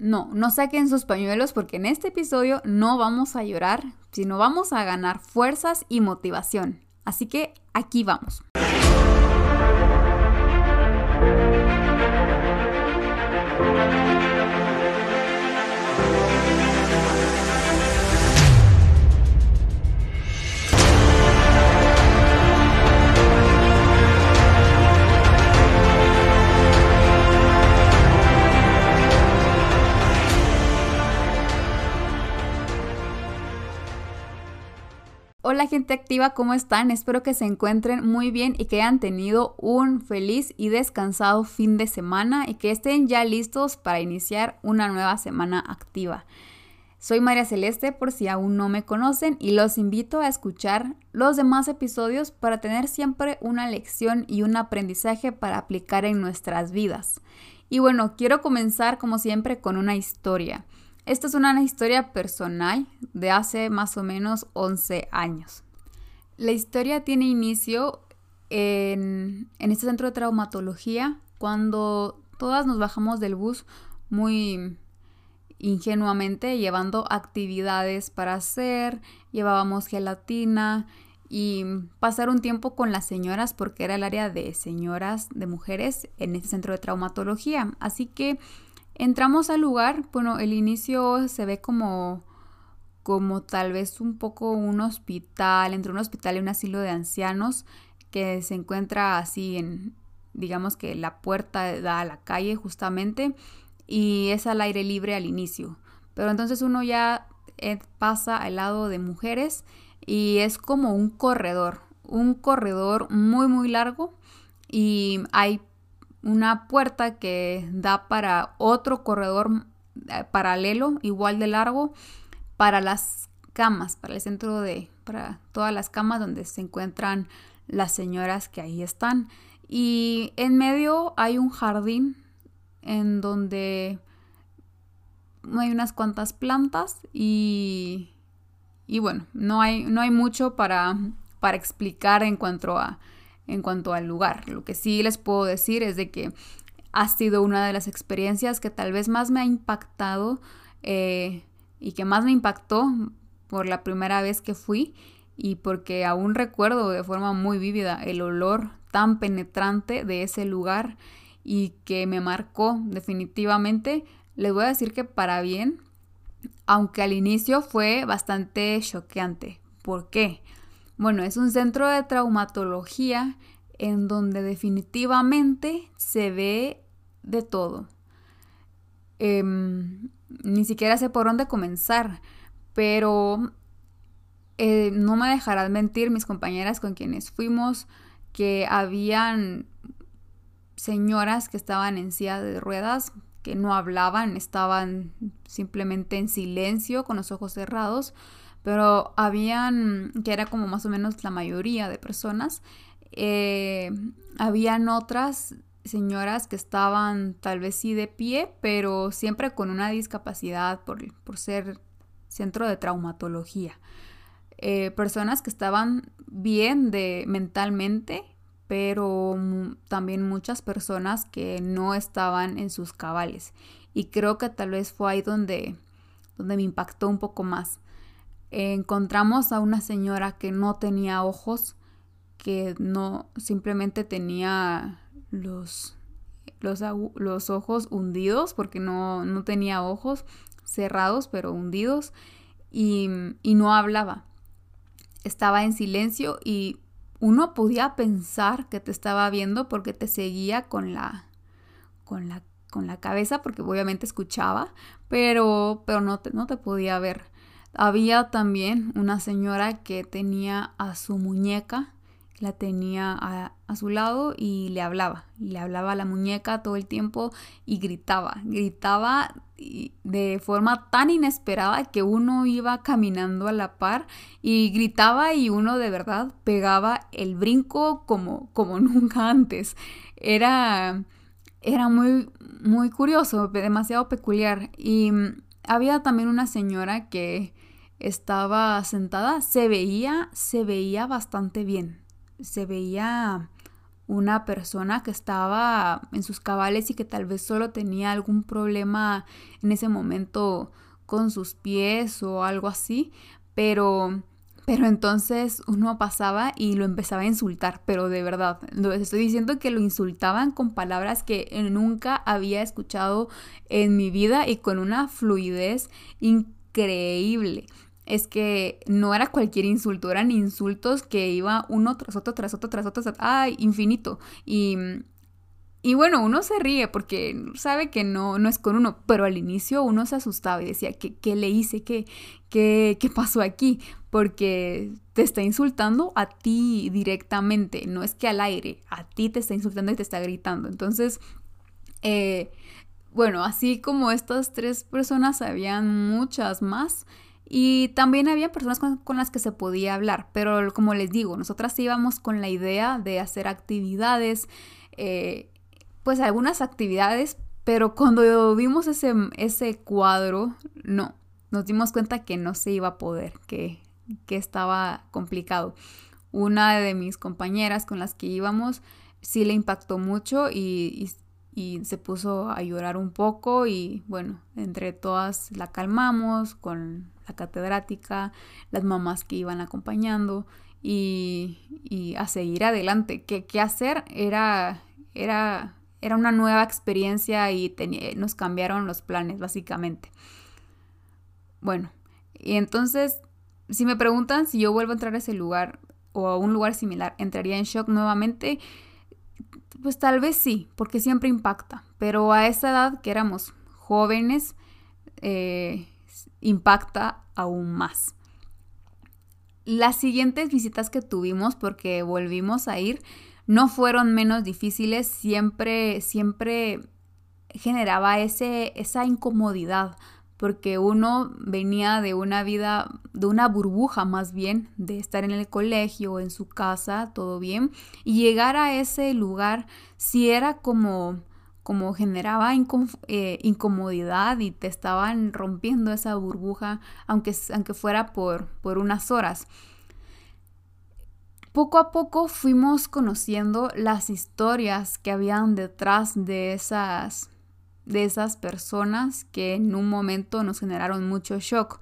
No, no saquen sus pañuelos porque en este episodio no vamos a llorar, sino vamos a ganar fuerzas y motivación. Así que aquí vamos. Hola gente activa, ¿cómo están? Espero que se encuentren muy bien y que hayan tenido un feliz y descansado fin de semana y que estén ya listos para iniciar una nueva semana activa. Soy María Celeste por si aún no me conocen y los invito a escuchar los demás episodios para tener siempre una lección y un aprendizaje para aplicar en nuestras vidas. Y bueno, quiero comenzar como siempre con una historia. Esta es una historia personal de hace más o menos 11 años. La historia tiene inicio en, este centro de traumatología cuando todas nos bajamos del bus muy ingenuamente llevando actividades para hacer, llevábamos gelatina y pasar un tiempo con las señoras porque era el área de señoras, de mujeres en este centro de traumatología. Así que Entramos al lugar, bueno, el inicio se ve como como tal vez un poco un hospital, entre un hospital y un asilo de ancianos que se encuentra así en, digamos que la puerta da a la calle justamente y es al aire libre al inicio. Pero entonces uno ya eh, pasa al lado de mujeres y es como un corredor, un corredor muy muy largo y hay una puerta que da para otro corredor eh, paralelo, igual de largo, para las camas, para el centro de, para todas las camas donde se encuentran las señoras que ahí están. Y en medio hay un jardín en donde hay unas cuantas plantas y, y bueno, no hay, no hay mucho para, para explicar en cuanto a en cuanto al lugar. Lo que sí les puedo decir es de que ha sido una de las experiencias que tal vez más me ha impactado eh, y que más me impactó por la primera vez que fui y porque aún recuerdo de forma muy vívida el olor tan penetrante de ese lugar y que me marcó definitivamente. Les voy a decir que para bien, aunque al inicio fue bastante choqueante. ¿Por qué? Bueno, es un centro de traumatología en donde definitivamente se ve de todo. Em, ni siquiera sé por dónde comenzar, pero eh, no me dejarán mentir mis compañeras con quienes fuimos que habían señoras que estaban en silla de ruedas, que no hablaban, estaban simplemente en silencio con los ojos cerrados pero habían, que era como más o menos la mayoría de personas, eh, habían otras señoras que estaban tal vez sí de pie, pero siempre con una discapacidad por, ser centro de traumatología. Eh, personas que estaban bien de mentalmente, pero también muchas personas que no estaban en sus cabales. Y creo que tal vez fue ahí donde, donde me impactó un poco más encontramos a una señora que no tenía ojos, que no simplemente tenía los, los, ojos hundidos, porque no, no, tenía ojos cerrados, pero hundidos, y, y no hablaba. Estaba en silencio y uno podía pensar que te estaba viendo porque te seguía con la, con la, con la cabeza, porque obviamente escuchaba, pero, pero no, te, no te podía ver. Había también una señora que tenía a su muñeca, la tenía a, su lado y le hablaba. le hablaba a la muñeca todo el tiempo y gritaba. Gritaba de forma tan inesperada que uno iba caminando a la par y gritaba y uno de verdad pegaba el brinco como, como nunca antes. Era, era muy, muy curioso, demasiado peculiar. Y había también una señora que estaba sentada, se veía, se veía bastante bien. Se veía una persona que estaba en sus cabales y que tal vez solo tenía algún problema en ese momento con sus pies o algo así, pero pero entonces uno pasaba y lo empezaba a insultar, pero de verdad, les estoy diciendo que lo insultaban con palabras que nunca había escuchado en mi vida y con una fluidez increíble. Es que no era cualquier insulto, eran insultos que iba uno tras otro, tras otro, tras otro, ay, infinito. Y y bueno, uno se ríe porque sabe que no, no es con uno, pero al inicio uno se asustaba y decía, ¿qué, qué le hice? ¿Qué, qué, ¿Qué pasó aquí? Porque te está insultando a ti directamente, no es que al aire, a ti te está insultando y te está gritando. Entonces, eh, bueno, así como estas tres personas, habían muchas más. Y también había personas con, las que se podía hablar, pero como les digo, nosotras íbamos con la idea de hacer actividades, eh, pues algunas actividades, pero cuando vimos ese, ese cuadro, no, nos dimos cuenta que no se iba a poder, que, que estaba complicado. Una de mis compañeras con las que íbamos sí le impactó mucho y, y, se puso a llorar un poco y bueno, entre todas la calmamos con la catedrática, las mamás que iban acompañando y, y a seguir adelante. ¿Qué, qué hacer? Era, era era una nueva experiencia y nos cambiaron los planes, básicamente. Bueno, y entonces, si me preguntan si yo vuelvo a entrar a ese lugar o a un lugar similar, ¿entraría en shock nuevamente? Pues tal vez sí, porque siempre impacta. Pero a esa edad que éramos jóvenes, eh, impacta aún más. Las siguientes visitas que tuvimos, porque volvimos a ir, no fueron menos difíciles, siempre, siempre generaba ese, esa incomodidad, porque uno venía de una vida, de una burbuja más bien, de estar en el colegio, en su casa, todo bien, y llegar a ese lugar si era como como generaba eh, incomodidad y te estaban rompiendo esa burbuja, aunque, aunque fuera por, por unas horas. Poco a poco fuimos conociendo las historias que habían detrás de esas, de esas personas que en un momento nos generaron mucho shock.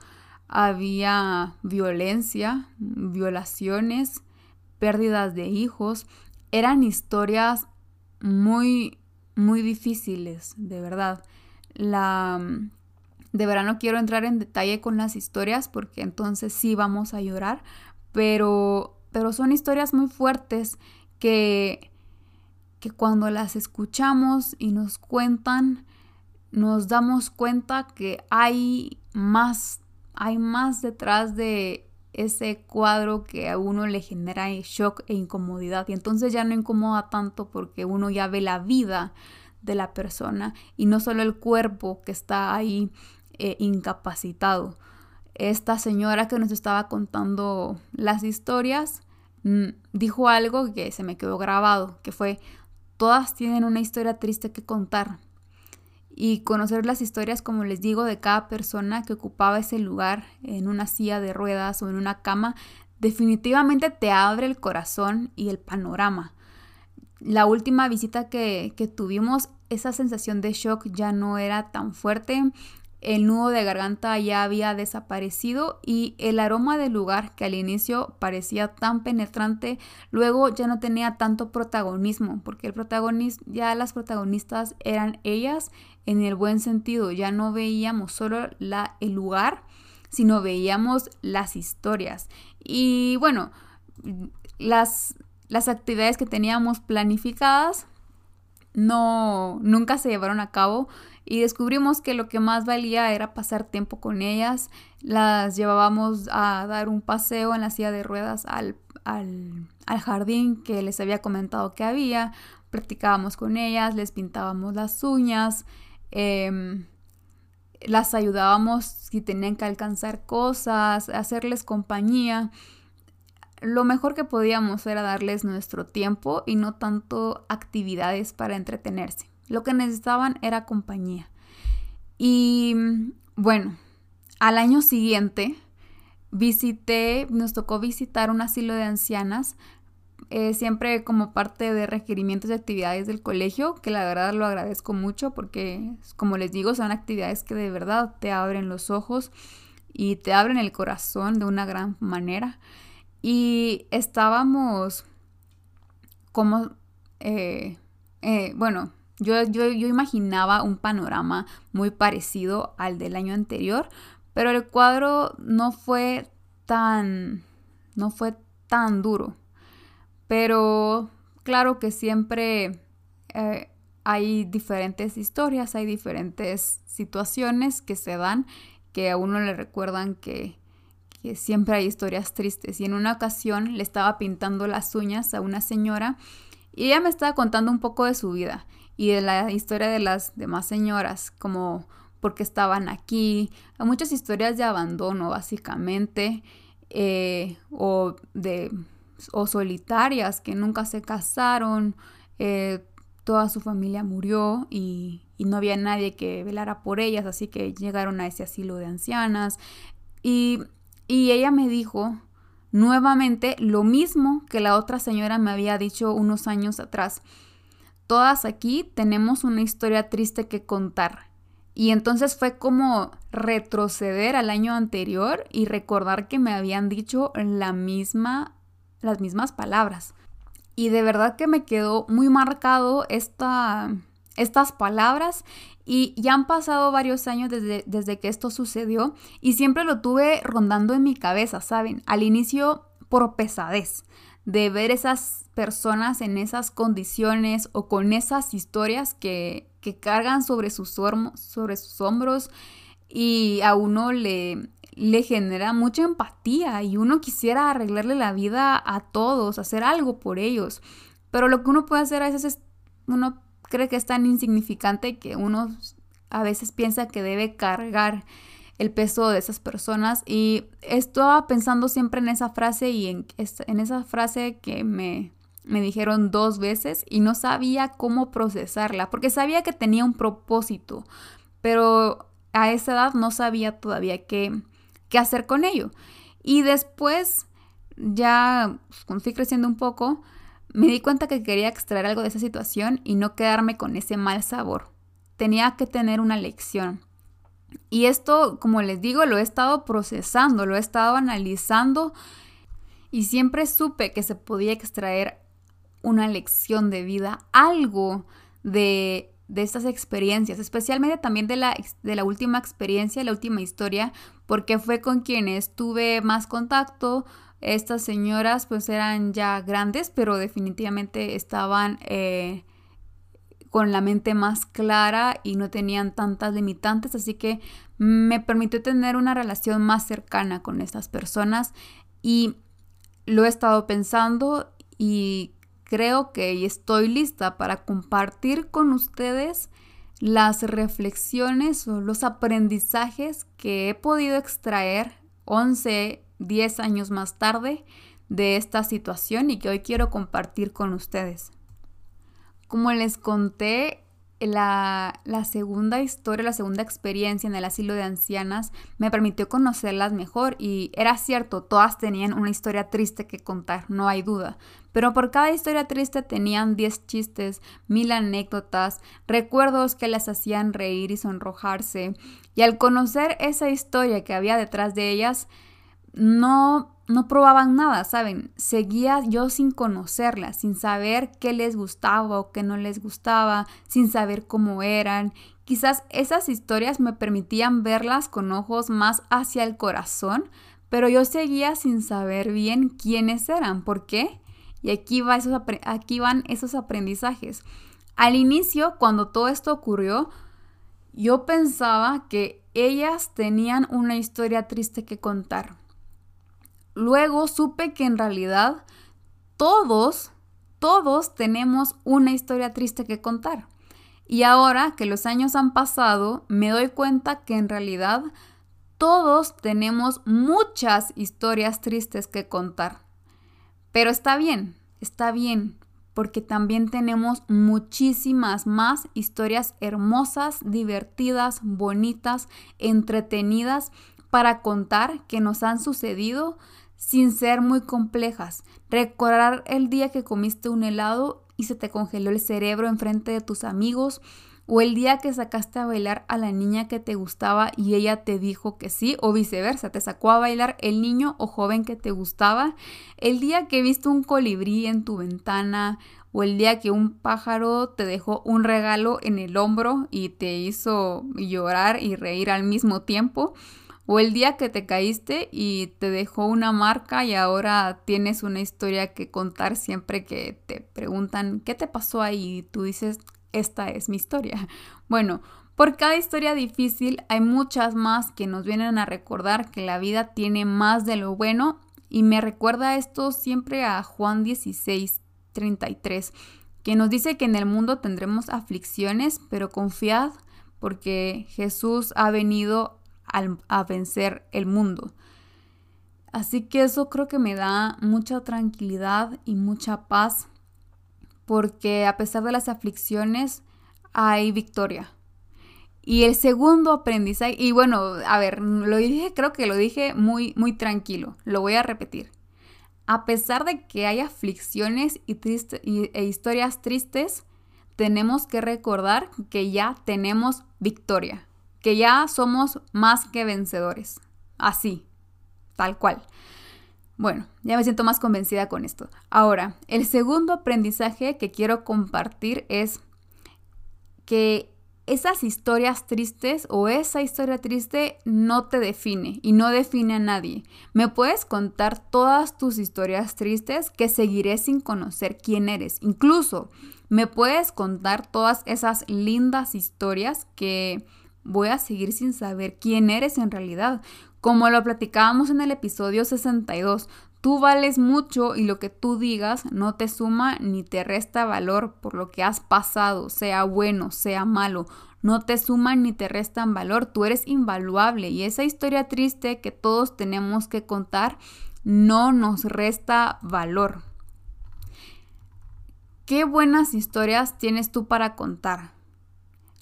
Había violencia, violaciones, pérdidas de hijos. Eran historias muy, muy difíciles, de verdad. La, de verdad no quiero entrar en detalle con las historias porque entonces sí vamos a llorar, pero pero son historias muy fuertes que, que cuando las escuchamos y nos cuentan, nos damos cuenta que hay más, hay más detrás de ese cuadro que a uno le genera shock e incomodidad. Y entonces ya no incomoda tanto porque uno ya ve la vida de la persona y no solo el cuerpo que está ahí eh, incapacitado esta señora que nos estaba contando las historias mm, dijo algo que se me quedó grabado, que fue, todas tienen una historia triste que contar. Y conocer las historias, como les digo, de cada persona que ocupaba ese lugar en una silla de ruedas o en una cama, definitivamente te abre el corazón y el panorama. La última visita que, que tuvimos, esa sensación de shock ya no era tan fuerte el nudo de garganta ya había desaparecido y el aroma del lugar que al inicio parecía tan penetrante, luego ya no tenía tanto protagonismo, porque el protagonista, ya las protagonistas eran ellas en el buen sentido, ya no veíamos solo la, el lugar, sino veíamos las historias. Y bueno, las, las actividades que teníamos planificadas no nunca se llevaron a cabo y descubrimos que lo que más valía era pasar tiempo con ellas. Las llevábamos a dar un paseo en la silla de ruedas al, jardín que les había comentado que había, practicábamos con ellas, les pintábamos las uñas, em, las ayudábamos si tenían que alcanzar cosas, hacerles compañía. Lo mejor que podíamos era darles nuestro tiempo y no tanto actividades para entretenerse. Lo que necesitaban era compañía. Y bueno, al año siguiente visité, nos tocó visitar un asilo de ancianas eh, siempre como parte de requerimientos de actividades del colegio, que la verdad lo agradezco mucho porque, como les digo, son actividades que de verdad te abren los ojos y te abren el corazón de una gran manera. Y estábamos como, eh, eh, bueno, yo, yo, yo imaginaba un panorama muy parecido al del año anterior, pero el cuadro no fue tan, no fue tan duro. Pero claro que siempre eh, hay diferentes historias, hay diferentes situaciones que se dan que a uno le recuerdan que, que siempre hay historias tristes. Y en una ocasión le estaba pintando las uñas a una señora y ella me estaba contando un poco de su vida y de la historia de las demás señoras, como porque estaban aquí. Muchas historias de abandono, básicamente, eh, o de o solitarias que nunca se casaron, eh, toda su familia murió y, no había nadie que velara por ellas, así que llegaron a ese asilo de ancianas. Y, y ella me dijo nuevamente lo mismo que la otra señora me había dicho unos años atrás. Todas aquí tenemos una historia triste que contar. Y entonces fue como retroceder al año anterior y recordar que me habían dicho la misma las mismas palabras. Y de verdad que me quedó muy marcado esta, estas palabras y ya han pasado varios años desde, desde que esto sucedió y siempre lo tuve rondando en mi cabeza, ¿saben? Al inicio por pesadez de ver esas personas en esas condiciones o con esas historias que, que cargan sobre sus, sobre sus hombros y a uno le, le genera mucha empatía y uno quisiera arreglarle la vida a todos, hacer algo por ellos. Pero lo que uno puede hacer a veces es, uno cree que es tan insignificante que uno a veces piensa que debe cargar el peso de esas personas y estaba pensando siempre en esa frase y en, en esa frase que me, me dijeron dos veces y no sabía cómo procesarla porque sabía que tenía un propósito, pero a esa edad no sabía todavía qué, qué hacer con ello. Y después, ya pues, cuando fui creciendo un poco, me di cuenta que quería extraer algo de esa situación y no quedarme con ese mal sabor. Tenía que tener una lección. Y esto, como les digo, lo he estado procesando, lo he estado analizando y siempre supe que se podía extraer una lección de vida, algo de de estas experiencias, especialmente también de la, de la última experiencia, la última historia, porque fue con quienes tuve más contacto. Estas señoras pues eran ya grandes, pero definitivamente estaban eh, con la mente más clara y no tenían tantas limitantes, así que me permitió tener una relación más cercana con estas personas y lo he estado pensando y creo que estoy lista para compartir con ustedes las reflexiones o los aprendizajes que he podido extraer 11, 10 años más tarde de esta situación y que hoy quiero compartir con ustedes. Como les conté, la, segunda historia, la segunda experiencia en el asilo de ancianas me permitió conocerlas mejor y era cierto, todas tenían una historia triste que contar, no hay duda, pero por cada historia triste tenían 10 chistes, mil anécdotas, recuerdos que las hacían reír y sonrojarse. Y al conocer esa historia que había detrás de ellas, no no probaban nada, ¿saben? Seguía yo sin conocerlas, sin saber qué les gustaba o qué no les gustaba, sin saber cómo eran. Quizás esas historias me permitían verlas con ojos más hacia el corazón, pero yo seguía sin saber bien quiénes eran. ¿Por qué? Y aquí, aquí van esos aprendizajes. Al inicio, cuando todo esto ocurrió, yo pensaba que ellas tenían una historia triste que contar Luego supe que en realidad todos, todos tenemos una historia triste que contar. Y ahora que los años han pasado, me doy cuenta que en realidad todos tenemos muchas historias tristes que contar. Pero está bien, está bien, porque también tenemos muchísimas más historias hermosas, divertidas, bonitas, entretenidas para contar que nos han sucedido sin ser muy complejas. Recordar el día que comiste un helado y se te congeló el cerebro enfrente de tus amigos, o el día que sacaste a bailar a la niña que te gustaba y ella te dijo que sí, o viceversa, te sacó a bailar el niño o joven que te gustaba, el día que viste un colibrí en tu ventana, o el día que un pájaro te dejó un regalo en el hombro y te hizo llorar y reír al mismo tiempo, o el día que te caíste y te dejó una marca y ahora tienes una historia que contar siempre que te preguntan qué te pasó ahí y tú dices, esta es mi historia. Bueno, por cada historia difícil hay muchas más que nos vienen a recordar que la vida tiene más de lo bueno y me recuerda esto siempre a Juan 16, 33, que nos dice que en el mundo tendremos aflicciones, pero confiad porque Jesús ha venido a vencer el mundo. Así que eso creo que me da mucha tranquilidad y mucha paz porque a pesar de las aflicciones hay victoria. Y el segundo aprendizaje, y bueno, a ver, lo dije, creo que lo dije muy, muy tranquilo, lo voy a repetir. A pesar de que hay aflicciones y, y e historias tristes, tenemos que recordar que ya tenemos victoria que ya somos más que vencedores. Así, tal cual. Bueno, ya me siento más convencida con esto. Ahora, el segundo aprendizaje que quiero compartir es que esas historias tristes o esa historia triste no te define y no define a nadie. Me puedes contar todas tus historias tristes que seguiré sin conocer quién eres. Incluso me puedes contar todas esas lindas historias que voy a seguir sin saber quién eres en realidad. Como lo platicábamos en el episodio 62, tú vales mucho y lo que tú digas no te suma ni te resta valor por lo que has pasado, sea bueno, sea malo. No te suman ni te restan valor, tú eres invaluable y esa historia triste que todos tenemos que contar no nos resta valor. ¿Qué buenas historias tienes tú para contar?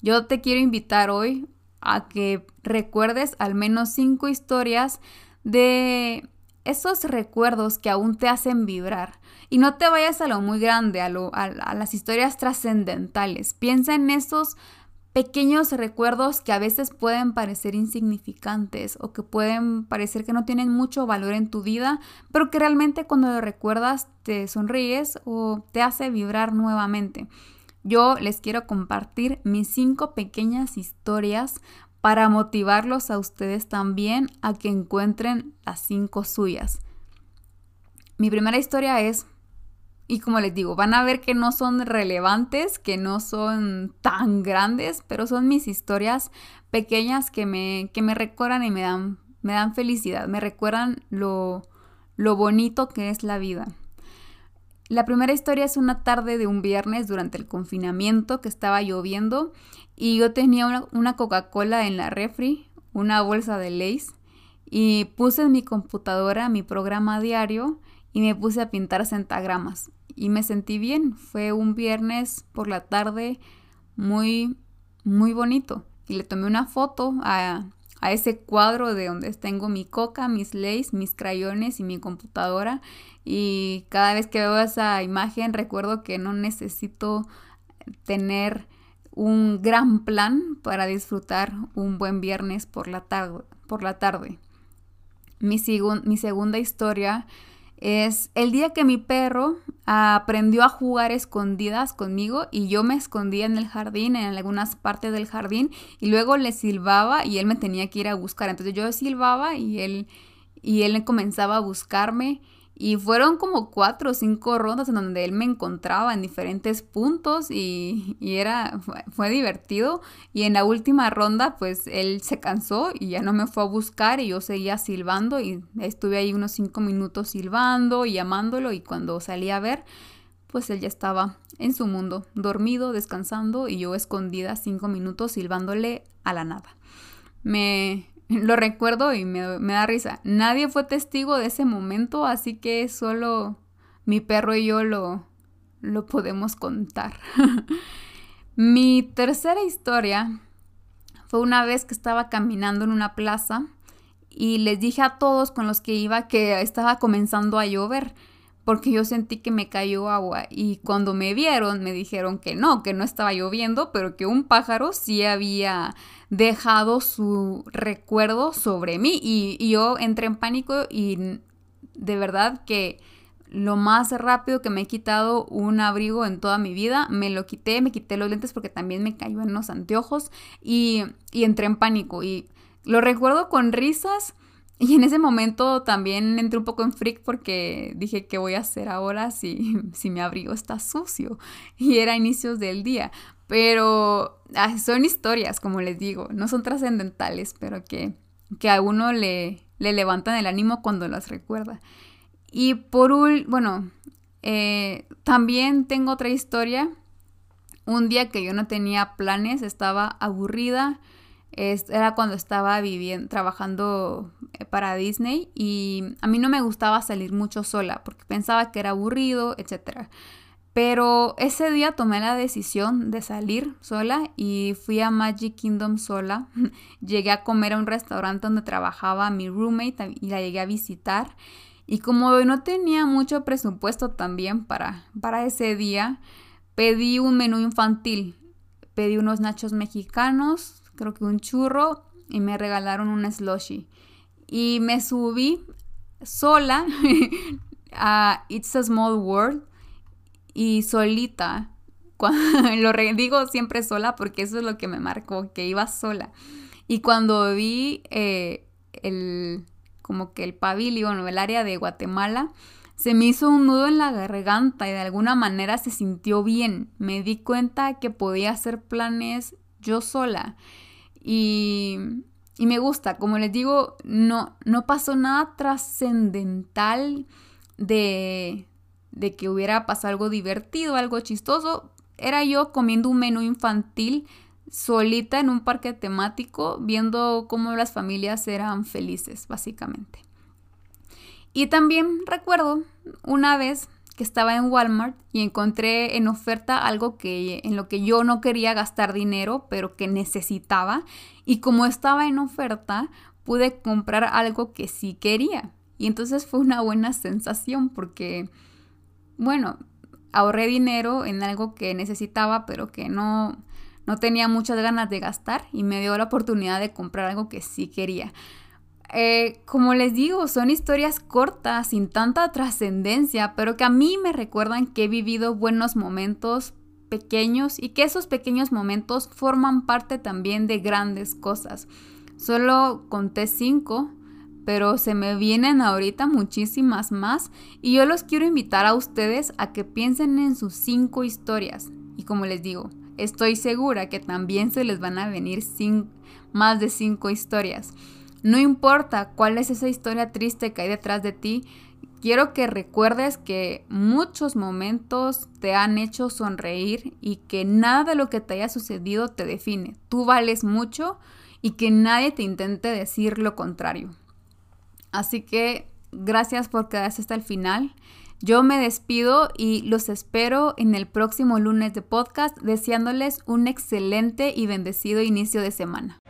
Yo te quiero invitar hoy a que recuerdes al menos cinco historias de esos recuerdos que aún te hacen vibrar. Y no te vayas a lo muy grande, a, lo, a, las historias trascendentales. Piensa en esos pequeños recuerdos que a veces pueden parecer insignificantes o que pueden parecer que no tienen mucho valor en tu vida, pero que realmente cuando lo recuerdas te sonríes o te hace vibrar nuevamente yo les quiero compartir mis cinco pequeñas historias para motivarlos a ustedes también a que encuentren las cinco suyas. Mi primera historia es, y como les digo, van a ver que no son relevantes, que no son tan grandes, pero son mis historias pequeñas que me, que me recuerdan y me dan, me dan felicidad, me recuerdan lo, lo bonito que es la vida. La primera historia es una tarde de un viernes durante el confinamiento que estaba lloviendo y yo tenía una, Coca-Cola en la refri, una bolsa de Lays y puse en mi computadora mi programa diario y me puse a pintar centagramas y me sentí bien. Fue un viernes por la tarde muy, muy bonito y le tomé una foto a, a ese cuadro de donde tengo mi coca, mis leys, mis crayones y mi computadora. Y cada vez que veo esa imagen recuerdo que no necesito tener un gran plan para disfrutar un buen viernes por la, tarde. Por la tarde. Mi, mi segunda historia es el día que mi perro aprendió a jugar escondidas conmigo y yo me escondía en el jardín, en algunas partes del jardín y luego le silbaba y él me tenía que ir a buscar. Entonces yo silbaba y él y él comenzaba a buscarme y fueron como cuatro o cinco rondas en donde él me encontraba en diferentes puntos y, era, fue, divertido. Y en la última ronda, pues él se cansó y ya no me fue a buscar y yo seguía silbando y estuve ahí unos cinco minutos silbando y llamándolo y cuando salí a ver, pues él ya estaba en su mundo, dormido, descansando y yo escondida cinco minutos silbándole a la nada. Me, lo recuerdo y me, da risa. Nadie fue testigo de ese momento, así que solo mi perro y yo lo, lo podemos contar. mi tercera historia fue una vez que estaba caminando en una plaza y les dije a todos con los que iba que estaba comenzando a llover porque yo sentí que me cayó agua y cuando me vieron me dijeron que no, que no estaba lloviendo, pero que un pájaro sí había dejado su recuerdo sobre mí. Y, yo entré en pánico y de verdad que lo más rápido que me he quitado un abrigo en toda mi vida, me lo quité, me quité los lentes porque también me cayó en los anteojos y, y entré en pánico. Y lo recuerdo con risas y en ese momento también entré un poco en freak porque dije, ¿qué voy a hacer ahora si, si mi abrigo está sucio? Y era inicios del día. Pero son historias, como les digo, no son trascendentales, pero que, que a uno le, le levantan el ánimo cuando las recuerda. Y por un, bueno, eh, también tengo otra historia. Un día que yo no tenía planes, estaba aburrida era cuando estaba viviendo, trabajando eh, para Disney y a mí no me gustaba salir mucho sola porque pensaba que era aburrido, etc. Pero ese día tomé la decisión de salir sola y fui a Magic Kingdom sola. llegué a comer a un restaurante donde trabajaba mi roommate y la llegué a visitar. Y como no tenía mucho presupuesto también para, para ese día, pedí un menú infantil. Pedí unos nachos mexicanos, creo que un churro y me regalaron un slushy. Y me subí sola a It's a Small World y solita. lo digo siempre sola porque eso es lo que me marcó, que iba sola. Y cuando vi eh, el, como que el pabellón o el área de Guatemala, se me hizo un nudo en la garganta y de alguna manera se sintió bien. Me di cuenta que podía hacer planes yo sola y, me gusta, como les digo, no, no pasó nada trascendental de, de que hubiera pasado algo divertido, algo chistoso. Era yo comiendo un menú infantil solita en un parque temático, viendo cómo las familias eran felices, básicamente. Y también recuerdo una vez que estaba en Walmart y encontré en oferta algo que en lo que yo no quería gastar dinero, pero que necesitaba y como estaba en oferta, pude comprar algo que sí quería. Y entonces fue una buena sensación porque bueno, ahorré dinero en algo que necesitaba, pero que no no tenía muchas ganas de gastar y me dio la oportunidad de comprar algo que sí quería. Eh, como les digo, son historias cortas, sin tanta trascendencia, pero que a mí me recuerdan que he vivido buenos momentos pequeños y que esos pequeños momentos forman parte también de grandes cosas. Solo conté cinco, pero se me vienen ahorita muchísimas más y yo los quiero invitar a ustedes a que piensen en sus cinco historias. Y como les digo, estoy segura que también se les van a venir más de cinco historias. No importa cuál es esa historia triste que hay detrás de ti, quiero que recuerdes que muchos momentos te han hecho sonreír y que nada de lo que te haya sucedido te define. Tú vales mucho y que nadie te intente decir lo contrario. Así que gracias por quedarse hasta el final. Yo me despido y los espero en el próximo lunes de podcast deseándoles un excelente y bendecido inicio de semana.